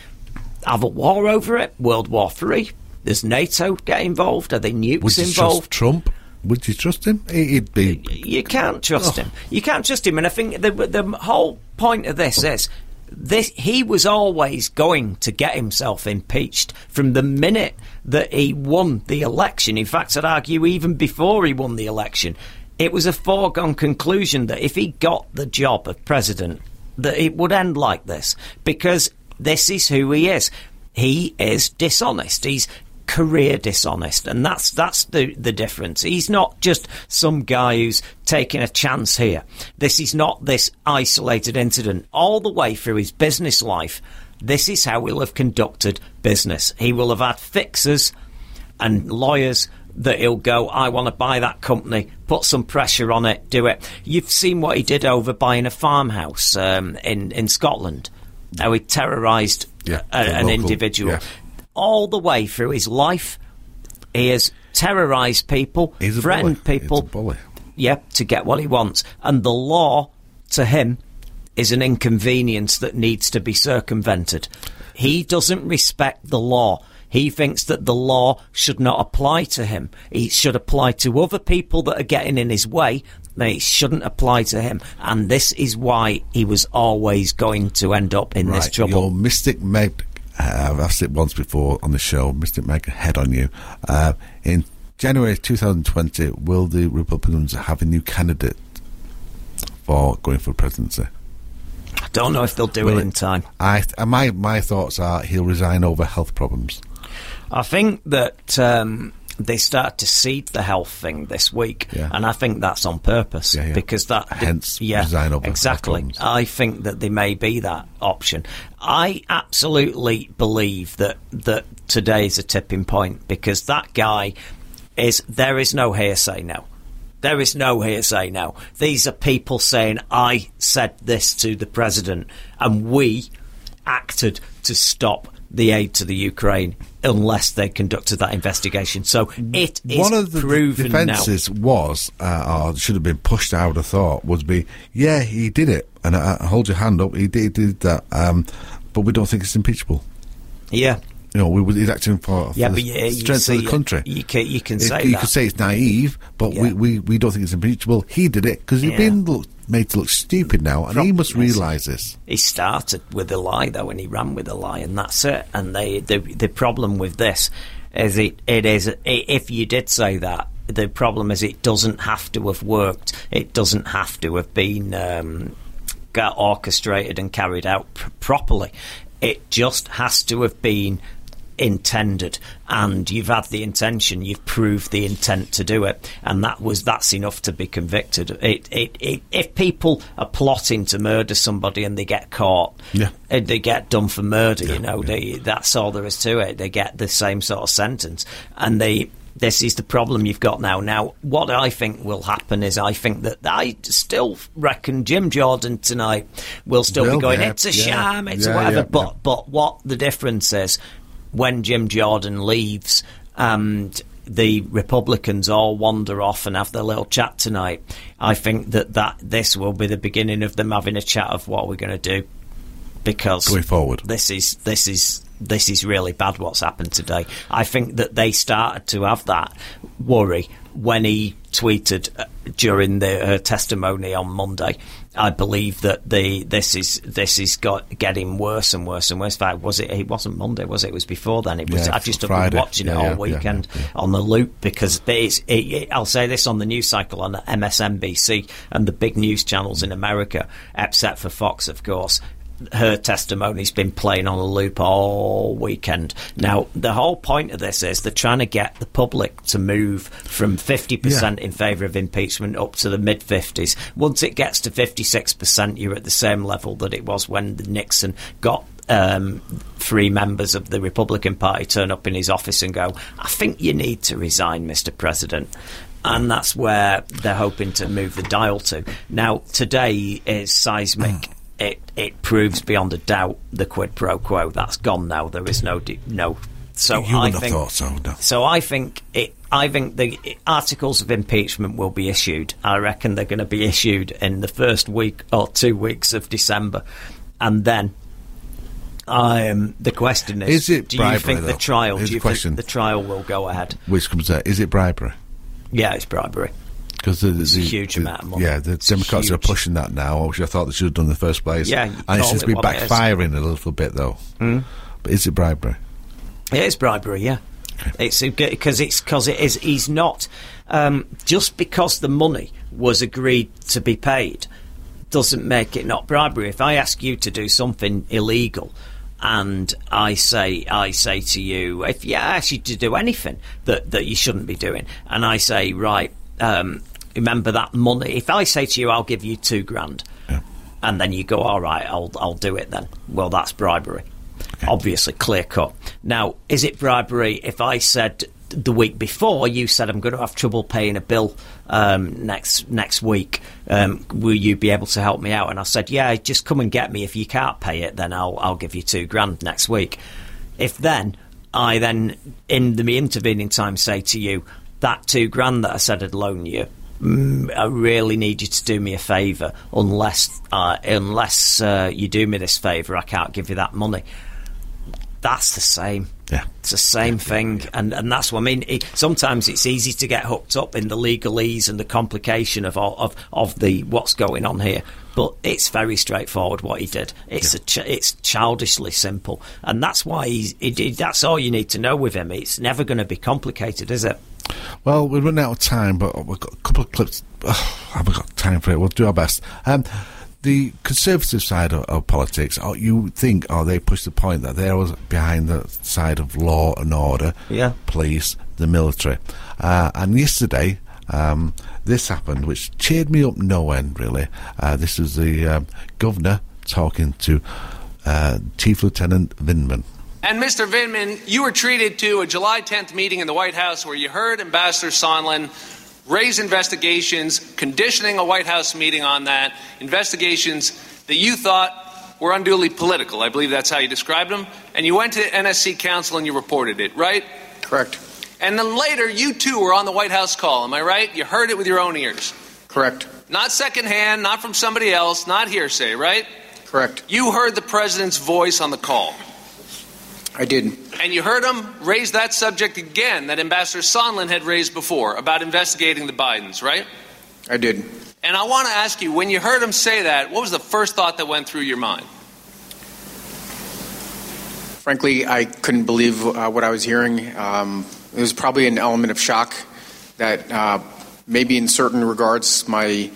Have a war over it? World War Three? Does NATO get involved? Are they nukes Would you involved? trust Trump? Would you trust him? He- He'd be. You can't trust Oh. him. You can't trust him. And I think the the whole point of this is this: he was always going to get himself impeached from the minute that he won the election. In fact, I'd argue even before he won the election, it was a foregone conclusion that if he got the job of president, that it would end like this because this is who he is. He is dishonest. He's career dishonest, and that's that's the the difference. He's not just some guy who's taking a chance here. This is not this isolated incident. All the way through his business life, this is how he'll have conducted business. He will have had fixers and lawyers that he'll go, I want to buy that company, put some pressure on it, do it. You've seen what he did over buying a farmhouse um, in, in Scotland, how he terrorised Yeah, a- an local- individual. yeah. All the way through his life, he has terrorised people, He's a threatened bully. people. He's a bully. Yep, to get what he wants. And the law, to him, is an inconvenience that needs to be circumvented. He doesn't respect the law. He thinks that the law should not apply to him. It should apply to other people that are getting in his way. It shouldn't apply to him. And this is why he was always going to end up in this Right, trouble. Your Mystic Meg, uh, I've asked it once before on the show, Mystic Meg, head on you. Uh, in January 2020, will the Republicans have a new candidate for going for presidency? I don't know if they'll do Will it in time. I, uh, my, my thoughts are he'll resign over health problems. I think that um, they start to seed the health thing this week, Yeah. and I think that's on purpose Yeah, yeah. because that Hence, yeah, exactly. problems. I think that there may be that option. I absolutely believe that that today is a tipping point because that guy is there is no hearsay now. There is no hearsay now. These are people saying, I said this to the president, and we acted to stop the aid to the Ukraine unless they conducted that investigation. So it is One of the defences was, uh, or should have been pushed out, I thought, would be, yeah, he did it. And I, I hold your hand up, he did, did that. Um, but we don't think it's impeachable. Yeah. You know, we were he's acting for, for Yeah, the yeah, strength of the country. You can, you can It- say you that. could say it's naive, but we, Yeah. we, we don't think it's impeachable. He did it because he's Yeah. been made to look stupid now, and he must realise this. He started with a lie though, and he ran with a lie, and that's it. And they, the the problem with this is it it is if you did say that. The problem is it doesn't have to have worked. It doesn't have to have been um, got orchestrated and carried out pr- properly. It just has to have been intended and you've had the intention you've proved the intent to do it and that was that's enough to be convicted it, it, it if people are plotting to murder somebody and they get caught Yeah. they get done for murder Yeah, you know yeah. they that's all there is to it they get the same sort of sentence and they this is the problem you've got now. Now, what I think will happen is I think that I still reckon Jim Jordan tonight will still Will, be going, it's a yeah, sham, it's yeah, whatever. yeah, but but what the difference is when Jim Jordan leaves and the Republicans all wander off and have their little chat tonight, I think that, that this will be the beginning of them having a chat of what we're going to do because Going forward. this is this is this is really bad what's happened today. I think that they started to have that worry when he tweeted uh, during the uh, testimony on Monday. I believe that the this is this is got getting worse and worse and worse. In fact, was it? It wasn't Monday, was it? It was before then. It was. Yeah, I've just Friday. been watching it Yeah, all yeah, weekend on the loop because it's, it, it, I'll say this on the news cycle on MSNBC and the big news channels in America, except for Fox, of course. Her testimony's been playing on a loop all weekend. Now, the whole point of this is they're trying to get the public to move from 50% in favour of impeachment up to the mid 50s. Once it gets to 56%, you're at the same level that it was when Nixon got um, three members of the Republican Party turn up in his office and go, I think you need to resign, Mr. President. And that's where they're hoping to move the dial to. Now, today is seismic. It, it proves beyond a doubt the quid pro quo. That's gone now. There is no de- no. So You I think, thought so, no. So I think it. I think the articles of impeachment will be issued. I reckon they're going to be issued in the first week or two weeks of December, and then um, the question is: Is it Do you bribery, think the trial? Here's do you the question. think the trial will go ahead? Which comes out, is it bribery? Yeah, it's bribery. Because the, the, It's a huge the- amount of money. Yeah, the Democrats are pushing that now, which I thought they should have done in the first place. Yeah, and it seems to be what it is. backfiring a little bit, though. Hmm? But is it bribery? It is bribery, yeah. It's because it's because it is. He's not um, just because the money was agreed to be paid doesn't make it not bribery. If I ask you to do something illegal and I say I say to you, if you ask you to do anything that, that you shouldn't be doing, and I say, right, um, remember that money. If I say to you, I'll give you two grand, yeah. and then you go, all right, I'll I'll do it then. Well, that's bribery. Okay. Obviously, clear cut. Now, is it bribery if I said the week before you said I'm going to have trouble paying a bill um, next next week. Um, will you be able to help me out? And I said, yeah, just come and get me. If you can't pay it, then I'll I'll give you two grand next week. If then I then in the intervening time say to you that two grand that I said I'd loan you. Mm, I really need you to do me a favour. Unless, uh, unless uh, you do me this favour, I can't give you that money. That's the same yeah, it's the same yeah, thing, yeah. and and that's what I mean. It, sometimes it's easy to get hooked up in the legalese and the complication of of of the what's going on here. But it's very straightforward what he did. It's yeah. a ch- it's childishly simple, and that's why he's. He, he, that's all you need to know with him. It's never going to be complicated, is it? Well, we're running out of time, but we've got a couple of clips. *sighs* Oh, haven't got time for it. We'll do our best. Um, the conservative side of, of politics, you think, oh, they push the point that they're behind the side of law and order, yeah. police, the military. Uh, and yesterday, um, this happened, which cheered me up no end, really. Uh, this was the um, governor talking to uh, Chief Lieutenant Vindman. And Mr. Vindman, you were treated to a July 10th meeting in the White House where you heard Ambassador Sondland raise investigations, conditioning a White House meeting on that, investigations that you thought were unduly political. I believe that's how you described them. And you went to the NSC Council and you reported it, right? Correct. And then later, you too were on the White House call. Am I right? You heard it with your own ears. Correct. Not secondhand, not from somebody else, not hearsay, right? Correct. You heard the president's voice on the call. I did. And you heard him raise that subject again that Ambassador Sondland had raised before about investigating the Bidens, right? I did. And I want to ask you, when you heard him say that, what was the first thought that went through your mind? Frankly, I couldn't believe uh, what I was hearing. Um, it was probably an element of shock that uh, maybe in certain regards my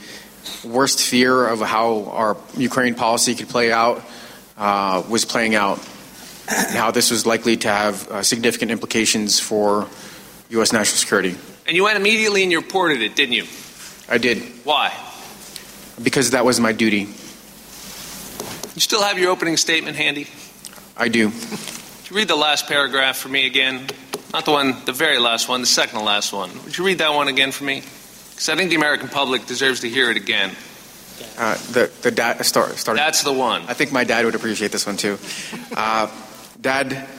worst fear of how our Ukraine policy could play out uh, was playing out how this was likely to have uh, significant implications for U.S. national security. And you went immediately and you reported it, didn't you? I did. Why? Because that was my duty. You still have your opening statement handy? I do. Would you read the last paragraph for me again? Not the one, the very last one, the second to last one. Would you read that one again for me? Because I think the American public deserves to hear it again. Uh, the the dad start, start. That's the one. I think my dad would appreciate this one too. Uh, Dad,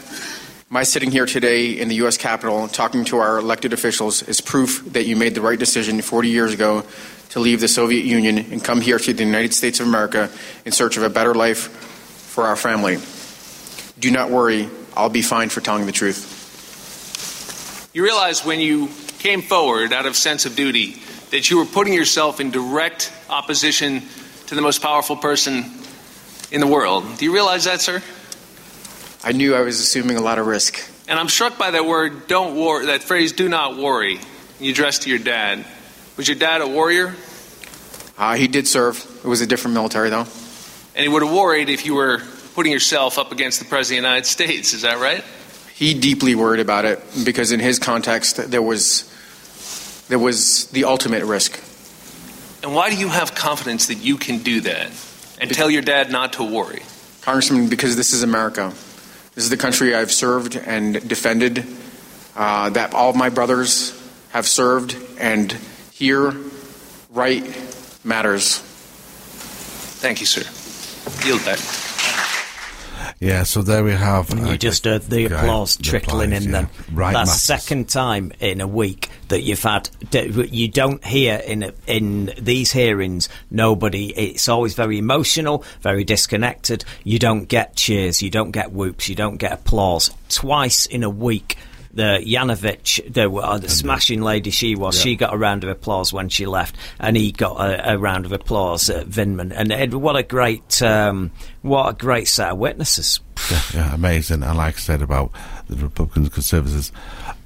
my sitting here today in the U.S. Capitol talking to our elected officials is proof that you made the right decision 40 years ago to leave the Soviet Union and come here to the United States of America in search of a better life for our family. Do not worry, I'll be fine for telling the truth. You realize when you came forward out of sense of duty that you were putting yourself in direct opposition to the most powerful person in the world. Do you realize that, sir? I knew I was assuming a lot of risk. And I'm struck by that word, don't worry, that phrase, do not worry, you addressed to your dad. Was your dad a warrior? Uh, he did serve. It was a different military, though. And he would have worried if you were putting yourself up against the President of the United States, is that right? He deeply worried about it because, in his context, there was, there was the ultimate risk. And why do you have confidence that you can do that and tell your dad not to worry? Congressman, because this is America. This is the country I've served and defended, uh, that all of my brothers have served, and here, right matters. Thank you, sir. Yield back. Yeah, so there we have. And you uh, just heard the applause trickling in. Then right, that's the second time in a week that you've had. You don't hear in in these hearings nobody. It's always very emotional, very disconnected. You don't get cheers, you don't get whoops, you don't get applause. Twice in a week the Yanovich, the, uh, the smashing lady she was, yeah. she got a round of applause when she left, and he got a, a round of applause at Vindman. And Ed, what a great, um, what a great set of witnesses. Yeah, yeah, amazing. And like I said about the Republicans and Conservatives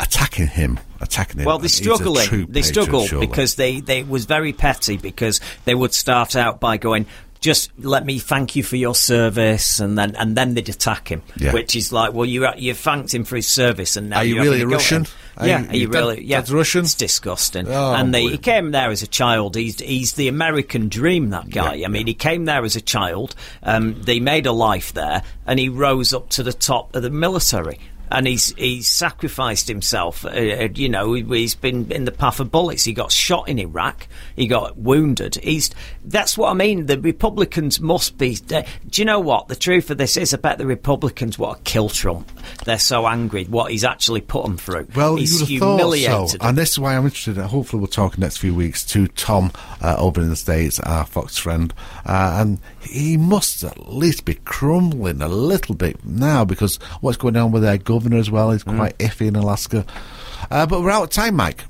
attacking him, attacking him. Well, they're struggling. They struggle because they, they was very petty because they would start out by going, just let me thank you for your service, and then and then they'd attack him, Yeah. which is like, well, you you thanked him for his service, and now Are you you're really a Russian? Are yeah, you- are you really? Yeah, dad's Russian? It's disgusting. Oh, and they, he came there as a child. He's he's the American dream. That guy. Yeah, I mean, he came there as a child. Um, they made a life there, and he rose up to the top of the military. And he's he's sacrificed himself. Uh, uh, you know, he, he's been in the path of bullets. He got shot in Iraq. He got wounded. He's that's what I mean. The Republicans must be. Uh, do you know what the truth of this is? I bet the Republicans want to kill Trump. They're so angry what he's actually put them through. Well, he's humiliated. so. And this is why I'm interested. uh, Hopefully, we'll talk in the next few weeks to Tom uh, over in the States, our Fox friend. Uh, and he must at least be crumbling a little bit now because what's going on with their governor as well is Mm. quite iffy in Alaska. Uh, but we're out of time, Mike.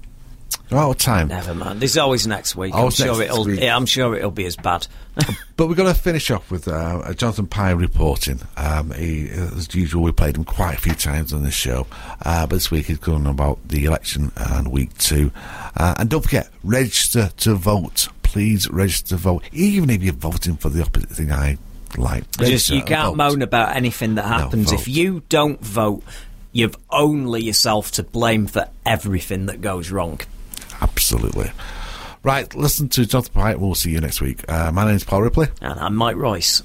We're out of time. Never mind. There's always next week. Always I'm sure it'll. week. Yeah, I'm sure it'll be as bad. *laughs* But we're going to finish off with uh, Jonathan Pie reporting. Um, he, as usual, we played him quite a few times on this show. Uh, but this week he's going on about the election and week two. Uh, and don't forget, register to vote. Please register to vote, even if you're voting for the opposite thing I like. Just you can't vote. moan about anything that happens. vote. if you don't vote, you've only yourself to blame for everything that goes wrong. Absolutely. Right, listen to Jonathan Pie. We'll see you next week. Uh, my name's Paul Ripley. And I'm Mike Royce.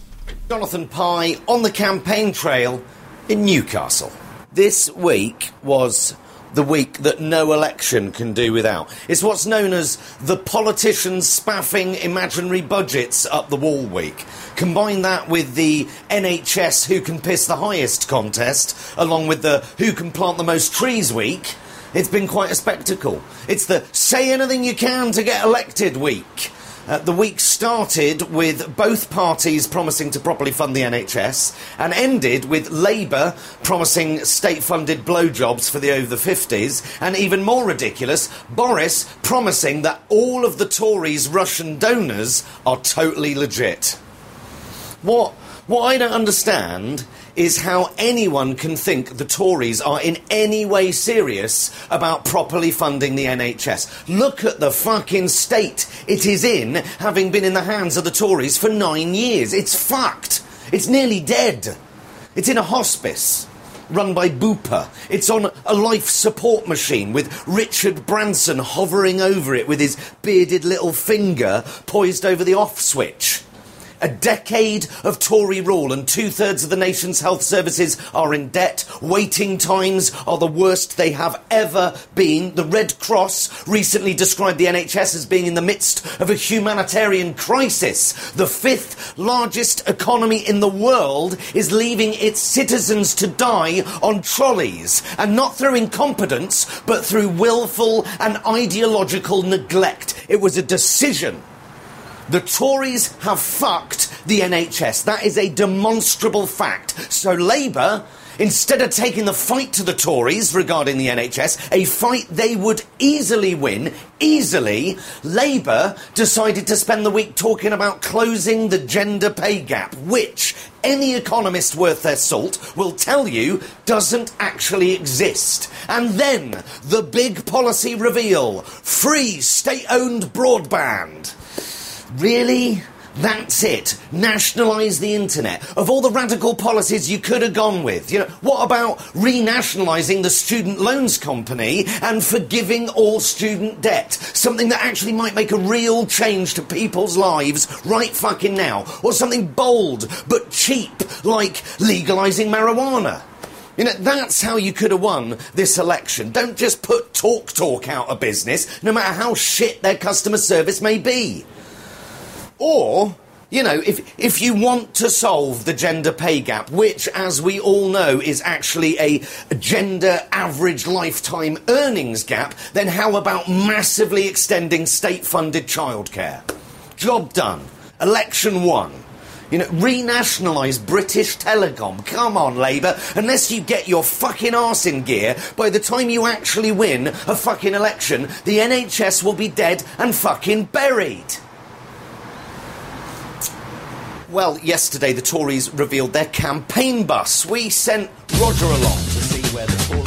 Jonathan Pie on the campaign trail in Newcastle. This week was the week that no election can do without. It's what's known as the politicians spaffing imaginary budgets up the wall week. Combine that with the NHS Who Can Piss the Highest contest, along with the Who Can Plant the Most Trees week. It's been quite a spectacle. It's the say anything you can to get elected week. Uh, the week started with both parties promising to properly fund the NHS and ended with Labour promising state funded blowjobs for the over the 50s, and even more ridiculous, Boris promising that all of the Tories' Russian donors are totally legit. What, what I don't understand is how anyone can think the Tories are in any way serious about properly funding the NHS. Look at the fucking state it is in, having been in the hands of the Tories for nine years. It's fucked. It's nearly dead. It's in a hospice. Run by Bupa. It's on a life support machine with Richard Branson hovering over it with his bearded little finger poised over the off switch. A decade of Tory rule, and two thirds of the nation's health services are in debt. Waiting times are the worst they have ever been. The Red Cross recently described the NHS as being in the midst of a humanitarian crisis. The fifth largest economy in the world is leaving its citizens to die on trolleys, and not through incompetence, but through willful and ideological neglect. It was a decision. The Tories have fucked the NHS. That is a demonstrable fact. So Labour, instead of taking the fight to the Tories regarding the NHS, a fight they would easily win, easily, Labour decided to spend the week talking about closing the gender pay gap, which any economist worth their salt will tell you doesn't actually exist. And then the big policy reveal free state owned broadband. Really? That's it. Nationalise the internet. Of all the radical policies you could have gone with, you know, what about renationalising the student loans company and forgiving all student debt? Something that actually might make a real change to people's lives right fucking now. Or something bold but cheap, like legalising marijuana. You know, that's how you could have won this election. Don't just put Talk Talk out of business, no matter how shit their customer service may be. Or, you know, if, if you want to solve the gender pay gap, which, as we all know, is actually a gender average lifetime earnings gap, then how about massively extending state funded childcare? Job done. Election won. You know, renationalise British Telecom. Come on, Labour. Unless you get your fucking arse in gear, by the time you actually win a fucking election, the NHS will be dead and fucking buried. Well, yesterday the Tories revealed their campaign bus. We sent Roger along to see where the Tories.